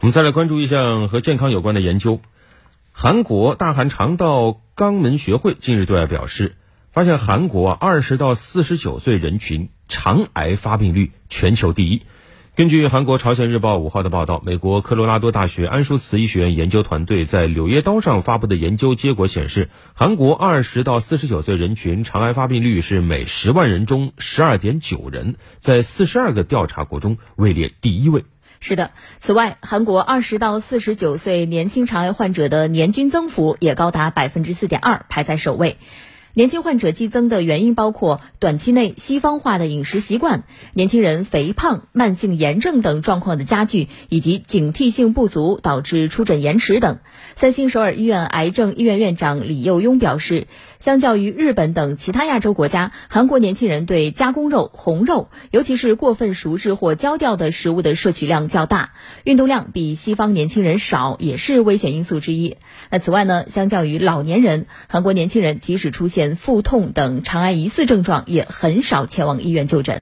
我们再来关注一项和健康有关的研究。韩国大韩肠道肛门学会近日对外表示，发现韩国二十到四十九岁人群肠癌发病率全球第一。根据韩国朝鲜日报五号的报道，美国科罗拉多大学安舒茨医学院研究团队在《柳叶刀》上发布的研究结果显示，韩国二十到四十九岁人群肠癌发病率是每十万人中十二点九人，在四十二个调查国中位列第一位。是的，此外，韩国二十到四十九岁年轻肠癌患者的年均增幅也高达百分之四点二，排在首位。年轻患者激增的原因包括短期内西方化的饮食习惯、年轻人肥胖、慢性炎症等状况的加剧，以及警惕性不足导致出诊延迟等。三星首尔医院癌症医院院长李佑庸表示，相较于日本等其他亚洲国家，韩国年轻人对加工肉、红肉，尤其是过分熟制或焦掉的食物的摄取量较大，运动量比西方年轻人少，也是危险因素之一。那此外呢，相较于老年人，韩国年轻人即使出现腹痛等肠癌疑似症状，也很少前往医院就诊。